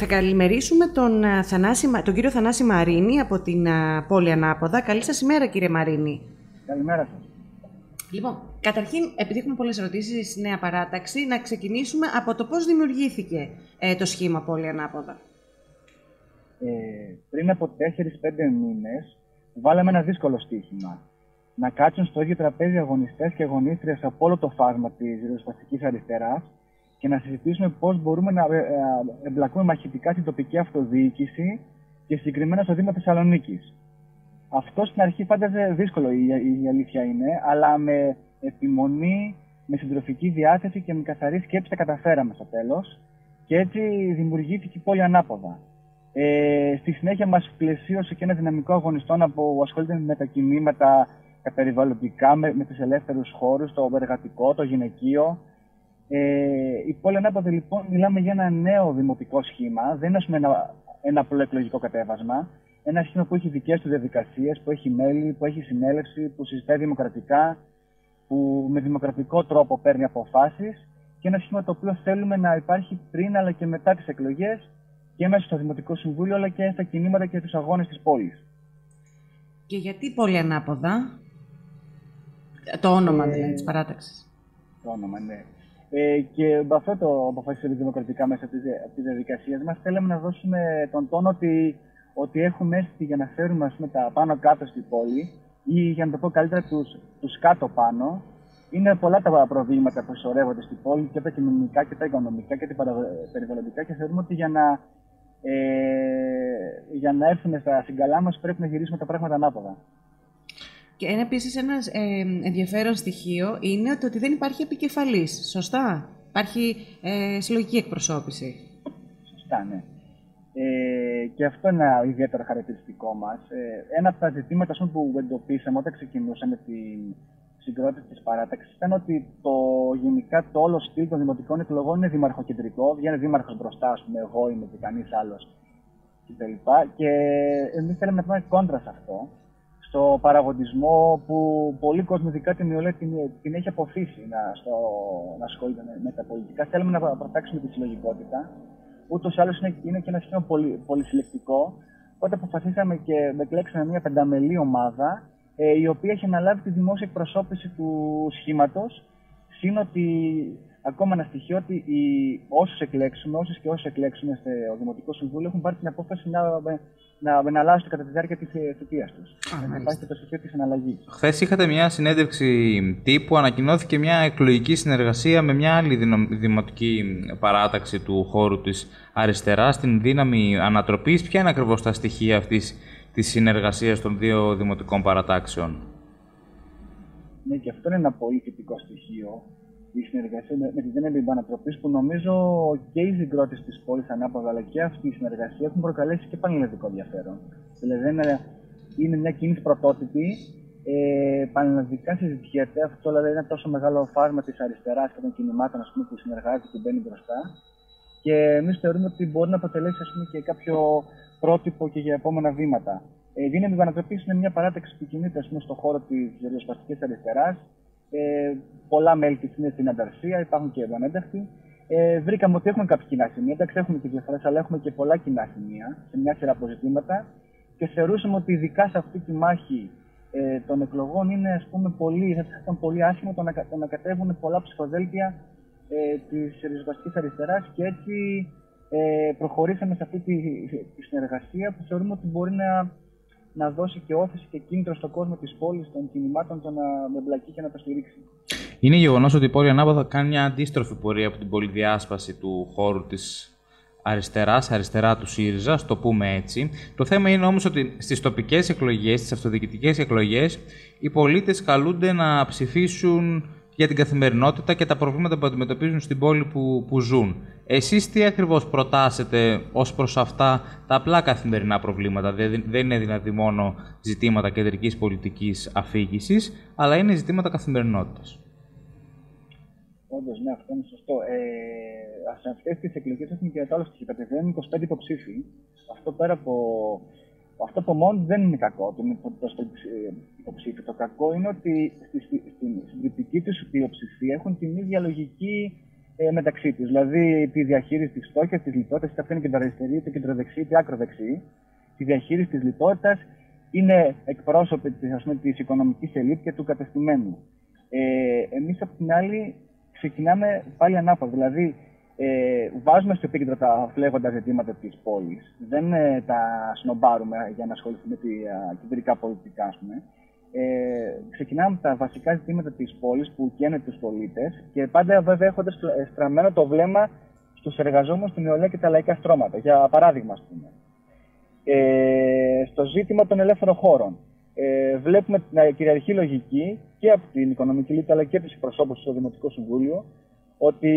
Θα καλημερίσουμε τον, Θανάση, τον κύριο Θανάση Μαρίνη από την πόλη Ανάποδα. Καλή σας ημέρα κύριε Μαρίνη. Καλημέρα σας. Λοιπόν, καταρχήν, επειδή έχουμε πολλές ερωτήσεις στη νέα παράταξη, να ξεκινήσουμε από το πώς δημιουργήθηκε ε, το σχήμα πόλη Ανάποδα. Ε, πριν από 4-5 μήνες, βάλαμε ένα δύσκολο στοίχημα. Να κάτσουν στο ίδιο τραπέζι αγωνιστές και αγωνίστριες από όλο το φάσμα της ριζοσπαστικής αριστεράς και να συζητήσουμε πώς μπορούμε να ε, ε, εμπλακούμε μαχητικά στην τοπική αυτοδιοίκηση και συγκεκριμένα στο Δήμο Θεσσαλονίκης. Αυτό στην αρχή φάνταζε δύσκολο, η, η αλήθεια είναι, αλλά με επιμονή, με συντροφική διάθεση και με καθαρή σκέψη τα καταφέραμε στο τέλος. Και έτσι δημιουργήθηκε η πόλη ανάποδα. Ε, στη συνέχεια μας πλαισίωσε και ένα δυναμικό αγωνιστών που ασχολείται με τα κινήματα τα περιβαλλοντικά, με, με τους ελεύθερους χώρους, το εργατικό, το γυναικείο, ε, η πόλη ανάποδα λοιπόν μιλάμε για ένα νέο δημοτικό σχήμα, δεν είναι ένα, ένα απλό εκλογικό κατέβασμα. Ένα σχήμα που έχει δικές του διαδικασίες, που έχει μέλη, που έχει συνέλευση, που συζητάει δημοκρατικά, που με δημοκρατικό τρόπο παίρνει αποφάσεις και ένα σχήμα το οποίο θέλουμε να υπάρχει πριν αλλά και μετά τις εκλογές και μέσα στο Δημοτικό Συμβούλιο αλλά και στα κινήματα και τους αγώνες της πόλης. Και γιατί πόλη ανάποδα, το όνομα ε, δηλαδή της παράταξης. Το όνομα, ναι. Ε, και με αυτό το αποφασίσαμε δημοκρατικά μέσα από τις διαδικασίες μας. Θέλαμε να δώσουμε τον τόνο ότι, ότι έχουμε έρθει για να φέρουμε ας πούμε, τα πάνω κάτω στην πόλη ή για να το πω καλύτερα τους τους κάτω πάνω. Είναι πολλά τα προβλήματα που σωρεύονται στην πόλη και τα κοινωνικά και τα οικονομικά και τα περιβαλλοντικά και θεωρούμε ότι για να, ε, για να έρθουμε στα συγκαλά μας πρέπει να γυρίσουμε τα πράγματα ανάποδα. Και ένα επίσης ένας ε, ενδιαφέρον στοιχείο είναι ότι δεν υπάρχει επικεφαλής. Σωστά; Υπάρχει ε, συλλογική εκπροσώπηση. Σωστά, ναι. Ε, και αυτό είναι ένα ιδιαίτερο χαρακτηριστικό μας. Ε, ένα από τα ζητήματα πούμε, που εντοπίσαμε όταν ξεκινούσαμε την συγκρότηση της παράταξης ήταν ότι το, γενικά το όλο στυλ των δημοτικών εκλογών είναι δημαρχοκεντρικό. Βγαίνει δήμαρχος μπροστά, ας πούμε, εγώ είμαι και κανείς άλλος κτλ. Και εμείς θέλουμε να πούμε κόντρα σε αυτό στο παραγωγισμό που πολύ κόσμο, ειδικά την Ιωλέ, την, την έχει αποφύσει να, στο, να ασχολείται με, τα πολιτικά. Θέλουμε να προτάξουμε τη συλλογικότητα. Ούτως ή άλλως είναι, είναι και ένα σχήμα πολύ, πολυσυλλεκτικό. Οπότε αποφασίσαμε και εκλέξαμε μια πενταμελή ομάδα, ε, η οποία έχει αναλάβει τη δημόσια εκπροσώπηση του σχήματος. Συν ότι ακόμα ένα στοιχείο ότι οι, όσους εκλέξουμε, όσες και όσου εκλέξουμε στο Δημοτικό Συμβούλιο έχουν πάρει την απόφαση να να, να αλλάζουν κατά τη διάρκεια της θητείας τους. Να υπάρχει και το στοιχείο της αναλλαγή. Χθες είχατε μια συνέντευξη τύπου, ανακοινώθηκε μια εκλογική συνεργασία με μια άλλη δημοτική παράταξη του χώρου της αριστεράς, την δύναμη ανατροπής. Ποια είναι ακριβώς τα στοιχεία αυτής της συνεργασίας των δύο δημοτικών παρατάξεων; Ναι, και αυτό είναι ένα πολύ θετικό στοιχείο η συνεργασία με τη δύναμη επανατροπή που νομίζω και οι συγκρότηση της πόλης ανάποδα αλλά και αυτή η συνεργασία έχουν προκαλέσει και πανελλαδικό ενδιαφέρον. Δηλαδή είναι, είναι μια κίνηση πρωτότυπη. Ε, πανελλαδικά συζητιέται. Αυτό δηλαδή είναι τόσο μεγάλο φάσμα της αριστεράς και των κινημάτων πούμε, που συνεργάζεται και μπαίνει μπροστά. Και εμείς θεωρούμε ότι μπορεί να αποτελέσει ας πούμε, και κάποιο πρότυπο και για επόμενα βήματα. Ε, η δύναμη επανατροπή είναι μια παράταξη που κινείται ας πούμε, στον χώρο της ριζοσπαστική αριστεράς ε, πολλά μέλη της είναι στην ανταρσία, υπάρχουν και επανένταχτοι. Ε, βρήκαμε ότι έχουμε κάποια κοινά σημεία. Εντάξει, έχουμε και διαφορές, αλλά έχουμε και πολλά κοινά σημεία σε μια σειρά από ζητήματα. Και θεωρούσαμε ότι ειδικά σε αυτή τη μάχη ε, των εκλογών είναι ας πούμε, πολύ, θα ήταν πολύ άσχημο το να, το να κατέβουν πολλά ψηφοδέλτια ε, της ριζοσπαστικής αριστεράς και έτσι ε, προχωρήσαμε σε αυτή τη, τη συνεργασία που θεωρούμε ότι μπορεί να να δώσει και όθηση και κίνητρο στον κόσμο της πόλης, των κινημάτων, το να με μπλακεί και να τα στηρίξει. Είναι γεγονός ότι η πόλη Ανάποδα κάνει μια αντίστροφη πορεία από την πολυδιάσπαση του χώρου της αριστεράς, αριστερά του ΣΥΡΙΖΑ, το πούμε έτσι. Το θέμα είναι όμως ότι στις τοπικές εκλογές, στις αυτοδιοικητικές εκλογές, οι πολίτες καλούνται να ψηφίσουν για την καθημερινότητα και τα προβλήματα που αντιμετωπίζουν στην πόλη που, που ζουν. Εσείς τι ακριβώς προτάσετε ως προς αυτά τα απλά καθημερινά προβλήματα; Δεν είναι δηλαδή μόνο ζητήματα κεντρικής πολιτικής αφήγησης, αλλά είναι ζητήματα καθημερινότητας. Όντως, ναι, αυτό είναι σωστό. Ε, σε αυτέ τι εκλογές έχουμε και το άλλο στοιχείο. Κατεβαίνουν 25 υποψήφοι. Αυτό πέρα από. Αυτό από μόνο δεν είναι κακό, ότι είναι υποψήφοι. Το κακό είναι ότι στη συντριπτική τους πλειοψηφία έχουν την ίδια λογική ε, μεταξύ τη. Δηλαδή τη διαχείριση της φτώχειας, της λιτότητας, είτε αυτή είναι κεντροαριστερή, είτε κεντροδεξί, είτε άκροδεξί. Τη διαχείριση της λιτότητας είναι εκπρόσωποι της οικονομικής ελίτ και του κατεστημένου. Ε, Εμείς, απ' την άλλη, ξεκινάμε πάλι ανάποδα. Δηλαδή, ε, βάζουμε στο επίκεντρο τα φλέγοντα ζητήματα της πόλης. Δεν ε, τα σνομπάρουμε για να ασχοληθούμε με τα κεντρικά πολιτικά, ας πούμε. Ε, ξεκινάμε με τα βασικά ζητήματα της πόλης που καίνε τους πολίτες και πάντα βέβαια έχοντας στραμμένο το βλέμμα στους εργαζόμενους, στην νεολαία και τα λαϊκά στρώματα. Για παράδειγμα, ας πούμε. Ε, στο ζήτημα των ελεύθερων χώρων. Ε, βλέπουμε να κυριαρχεί λογική και από την οικονομική λύση αλλά και από τους προσώπου στο Δημοτικό Συμβούλιο ότι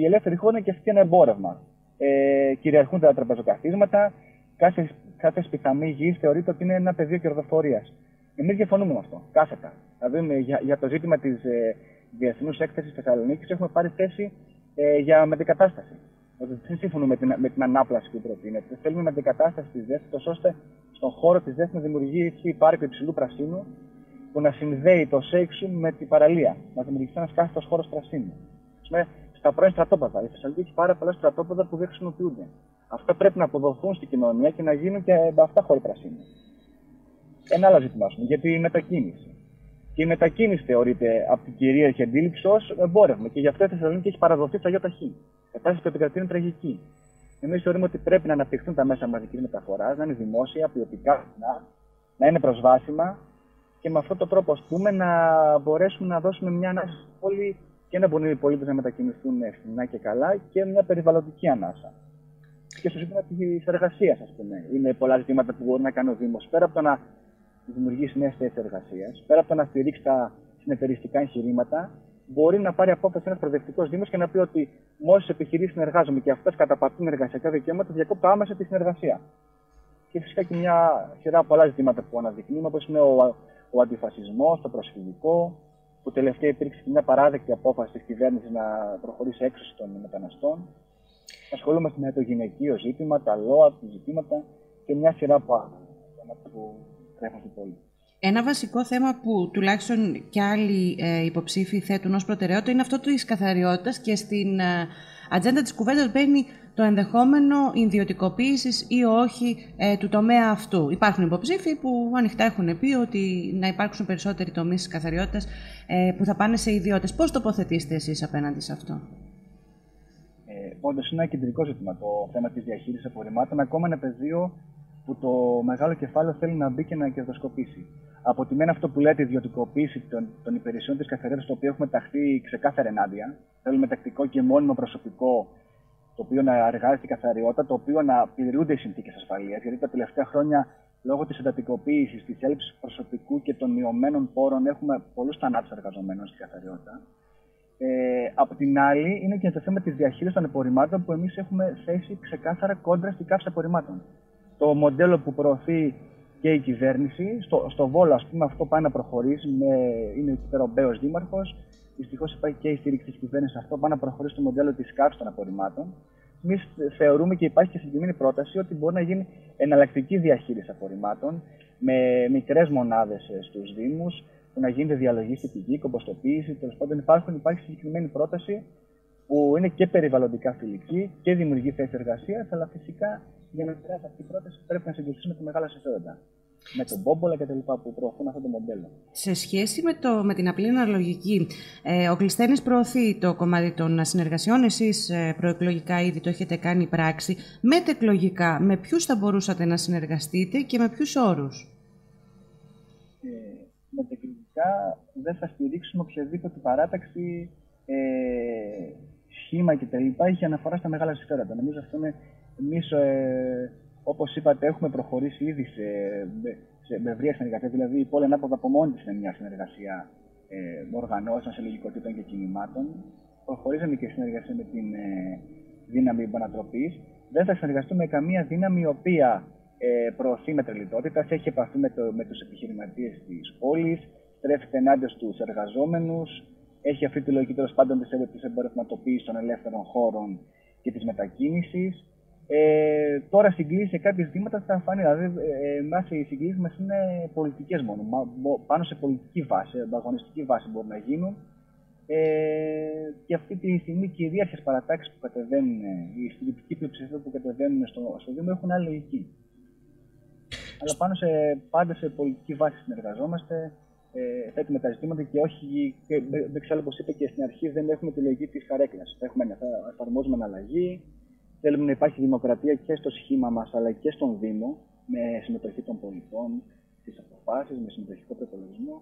η ελεύθερη χώρα είναι και αυτή ένα εμπόρευμα. Ε, κυριαρχούν τα τραπεζοκαθίσματα, κάθε, κάθε σπιθαμή γης θεωρείται ότι είναι ένα πεδίο κερδοφορίας. Εμείς διαφωνούμε με αυτό, κάθετα. Δηλαδή, για, για το ζήτημα της ε, διεθνούς έκθεσης Θεσσαλονίκης έχουμε πάρει θέση ε, για μετεκατάσταση. Ότι δεν συμφωνούμε με την, με την ανάπλαση που προτείνεται. Θέλουμε μετεκατάσταση της ΔΕΘ, ώστε στον χώρο της ΔΕΘ να δημιουργήσει πάρκο υψηλού πρασίνου που να συνδέει το Σέιξου με την παραλία. Να δημιουργηθεί ένας κάθετος χώρος πρασίνου. Στα πρώην στρατόπεδα. Η Θεσσαλονίκη έχει πάρα πολλά στρατόπεδα που δεν χρησιμοποιούνται. Αυτά πρέπει να αποδοθούν στην κοινωνία και να γίνουν και αυτά χώροι πρασίνου. Ένα άλλο ζήτημα, πούμε, για τη μετακίνηση. Και η μετακίνηση θεωρείται από την κυρίαρχη αντίληψη ως εμπόρευμα. Και γι' αυτό η Θεσσαλονίκη έχει παραδοθεί στα ΙΟΤΑΧΗ. Κατάσταση που επικρατεί είναι τραγική. Εμείς θεωρούμε ότι πρέπει να αναπτυχθούν τα μέσα μαζικής μεταφοράς, να είναι δημόσια, ποιοτικά, να είναι προσβάσιμα και με αυτόν τον τρόπο, ας πούμε, να μπορέσουμε να δώσουμε μια ανάσα πόλη και να μπορούν οι πολίτε να μετακινηθούν ευθυνά και καλά και μια περιβαλλοντική ανάσα. Και στο ζήτημα της εργασίας, ας πούμε. Είναι πολλά ζητήματα που μπορεί να κάνει ο Δήμος. Πέρα από το να δημιουργήσει νέες θέσεις εργασίας, πέρα από το να στηρίξει τα συνεταιριστικά εγχειρήματα, μπορεί να πάρει απόφαση ένας προοδευτικός Δήμος και να πει ότι με όσε επιχειρήσει συνεργάζομαι και αυτές καταπατούν εργασιακά δικαιώματα, διακόπτω άμεσα τη συνεργασία. Και φυσικά και μια σειρά πολλά ζητήματα που αναδεικνύουμε, όπως είναι ο, ο αντιφασισμός, το προσφυγικό, που τελευταία υπήρξε και μια παράδεκτη απόφαση τη κυβέρνηση να προχωρήσει έξωση των μεταναστών. Ασχολούμαστε με το γυναικείο ζήτημα, τα ΛΟΑ, ζητήματα και μια σειρά από άλλα που τρέχουν στην πόλη. Ένα βασικό θέμα που τουλάχιστον και άλλοι ε, υποψήφοι θέτουν ως προτεραιότητα είναι αυτό της καθαριότητας και στην ε, ατζέντα της κουβέντας μπαίνει το ενδεχόμενο ιδιωτικοποίησης ή όχι ε, του τομέα αυτού. Υπάρχουν υποψήφοι που ανοιχτά έχουν πει ότι να υπάρξουν περισσότεροι τομείς της καθαριότητας ε, που θα πάνε σε ιδιώτες. Πώς τοποθετήσετε εσείς απέναντι σε αυτό, ε, Όντως, είναι ένα κεντρικό ζήτημα το θέμα της διαχείρισης απορριμμάτων, ακόμα ένα πεδίο που το μεγάλο κεφάλαιο θέλει να μπει και να κερδοσκοπήσει. Από τη μένα αυτό που λέτε ιδιωτικοποίηση των, των υπηρεσιών της καθαριότητα, το οποίο έχουμε ταχθεί ξεκάθαρα ενάντια. Θέλουμε τακτικό και μόνιμο προσωπικό το οποίο να εργάζεται στην καθαριότητα, το οποίο να πληρούνται οι συνθήκες ασφαλείας. Γιατί τα τελευταία χρόνια, λόγω της εντατικοποίησης, της έλλειψης προσωπικού και των μειωμένων πόρων, έχουμε πολλούς θανάτους εργαζομένων στην καθαριότητα. Ε, από την άλλη, είναι και το θέμα της διαχείρισης των απορριμμάτων που εμείς έχουμε θέσει ξεκάθαρα κόντρα στην καύση απορριμμάτων. Το μοντέλο που προωθεί και η κυβέρνηση, στο, στο Βόλο, ας πούμε, αυτό πάει να προχωρήσει. Με, είναι εκεί πέρα ο Μπέος Δήμαρχος, Δυστυχώς υπάρχει και η στήριξη της κυβέρνησης αυτό. Πάει να προχωρήσει το μοντέλο της κάρτα των απορριμμάτων. Εμείς θεωρούμε και υπάρχει και συγκεκριμένη πρόταση ότι μπορεί να γίνει εναλλακτική διαχείριση απορριμμάτων με μικρές μονάδες ε, στους Δήμους, που να γίνεται διαλογή στη πηγή, κομποστοποίηση. Τέλος πάντων, υπάρχουν, υπάρχει συγκεκριμένη πρόταση που είναι και περιβαλλοντικά φιλική και δημιουργεί θέσεις εργασίας, αλλά φυσικά για να περάσει αυτή η πρόταση πρέπει να συγκριθούμε τη μεγάλα συμφέροντα με τον Μπόμπολα και τα λοιπά που προωθούν αυτό το μοντέλο. Σε σχέση με, το, με την απλή αναλογική, ε, ο Κλειστένης προωθεί το κομμάτι των συνεργασιών. Εσείς ε, προεκλογικά ήδη το έχετε κάνει πράξη. Μετεκλογικά, με ποιους θα μπορούσατε να συνεργαστείτε και με ποιους όρους; Ε, μετεκλογικά δεν θα στηρίξουμε οποιαδήποτε παράταξη, ε, σχήμα κτλ. έχει αναφορά στα μεγάλα συμφέροντα. Νομίζω αυτό είναι εμείς, ε, Όπως είπατε, έχουμε προχωρήσει ήδη σε, σε, με ευρεία συνεργασία. Δηλαδή, η πόλη ανάποδα από μόνη της είναι μια συνεργασία ε, οργανώσεων, συλλογικότητων και κινημάτων. Προχωρήσαμε και συνεργασία με την ε, δύναμη επανατροπής. Δεν θα συνεργαστούμε με καμία δύναμη η οποία ε, προωθεί μετρελιτότητα, έχει επαφή με, το, με τους επιχειρηματίες της πόλης, στρέφεται ενάντια στους εργαζόμενους, έχει αυτή τη λογική τέλος πάντων της εμπορευματοποίησης των ελεύθερων χώρων και της μετακίνησης ε, τώρα συγκλήσει σε κάποια ζητήματα θα φανεί. Δηλαδή, ε, οι συγκλήσεις μας είναι πολιτικές μόνο. πάνω σε πολιτική βάση, ανταγωνιστική βάση μπορεί να γίνουν. Ε, και αυτή τη στιγμή κυρίαρχε παρατάξεις που κατεβαίνουν, η συντηρητική πλειοψηφία που κατεβαίνουν στο, στο Δήμο έχουν άλλη λογική. Αλλά πάνω σε, πάντα σε πολιτική βάση συνεργαζόμαστε, ε, θέτουμε τα ζητήματα και όχι, δεν ξέρω όπως είπε και στην αρχή, δεν έχουμε τη λογική της καρέκλας. Έχουμε, θα εφαρμόζουμε αναλλαγή, θέλουμε να υπάρχει δημοκρατία και στο σχήμα μας αλλά και στον Δήμο, με συμμετοχή των πολιτών στις αποφάσεις, με συμμετοχικό προπολογισμό.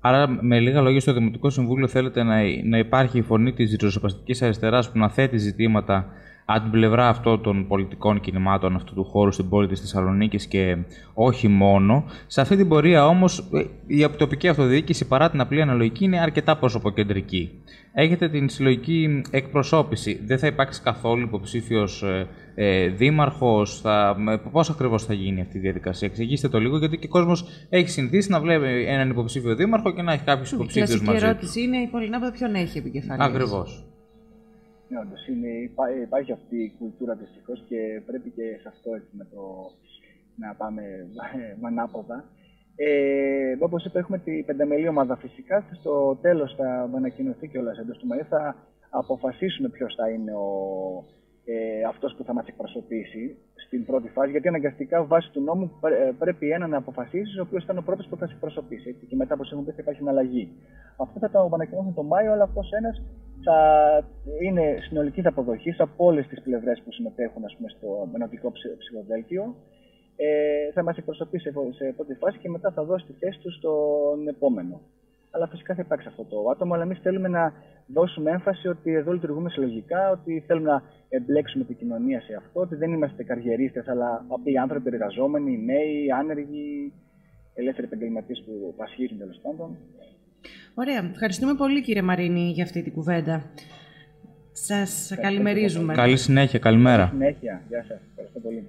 Άρα, με λίγα λόγια, στο Δημοτικό Συμβούλιο θέλετε να, να υπάρχει η φωνή της ριζοσπαστικής αριστεράς που να θέτει ζητήματα από την πλευρά αυτών των πολιτικών κινημάτων αυτού του χώρου στην πόλη της Θεσσαλονίκης και όχι μόνο. Σε αυτή την πορεία όμως ε, η τοπική αυτοδιοίκηση παρά την απλή αναλογική είναι αρκετά προσωποκεντρική. Έχετε την συλλογική εκπροσώπηση. Δεν θα υπάρξει καθόλου υποψήφιος ε, ε, δήμαρχος. Πώς ακριβώς θα γίνει αυτή η διαδικασία, εξηγήστε το λίγο, γιατί και ο κόσμος έχει συνηθίσει να βλέπει έναν υποψήφιο δήμαρχο και να έχει κάποιους υποψήφιους μαζί. Η ερώτηση είναι η Πολυνάβα ποιον έχει επικεφαλής; Ακριβώς. Ναι, όντως, είναι, υπάρχει αυτή η κουλτούρα δυστυχώς και πρέπει και σε αυτό έτσι να, το, να πάμε ανάποδα. Ε, Όπως είπα, έχουμε την πενταμελή ομάδα φυσικά. Στο τέλος θα ανακοινωθεί και όλα εντός του Μαΐ. Θα αποφασίσουμε ποιος θα είναι ο, ε, αυτός που θα μας εκπροσωπήσει στην πρώτη φάση, γιατί αναγκαστικά βάσει του νόμου πρέπει ένα να αποφασίσει, ο οποίος ήταν ο πρώτος που θα σε εκπροσωπήσει. Έτσι, και μετά, όπως έχουμε πει, θα υπάρχει αναλλαγή. Αυτό θα το ανακοινώσουμε τον Μάιο, αλλά αυτό ένας θα είναι συνολική αποδοχή από όλες τις πλευρές που συμμετέχουν ας πούμε, στο ενωτικό ψηφοδέλτιο. Ε, θα μας εκπροσωπήσει σε πρώτη φάση και μετά θα δώσει τη θέση του στον επόμενο. Αλλά φυσικά θα υπάρξει αυτό το άτομο. Αλλά εμείς θέλουμε να δώσουμε έμφαση ότι εδώ λειτουργούμε συλλογικά, ότι θέλουμε να εμπλέξουμε την κοινωνία σε αυτό, ότι δεν είμαστε καριερίστες, αλλά απλοί άνθρωποι εργαζόμενοι, νέοι, άνεργοι, ελεύθεροι επαγγελματίες που πασχίζουν τέλος πάντων. Ωραία. Ευχαριστούμε πολύ κύριε Μαρίνη για αυτή την κουβέντα. Σας καλημερίζουμε. Καλή συνέχεια. Καλημέρα. Καλή συνέχεια. Γεια σας. Ευχαριστώ πολύ.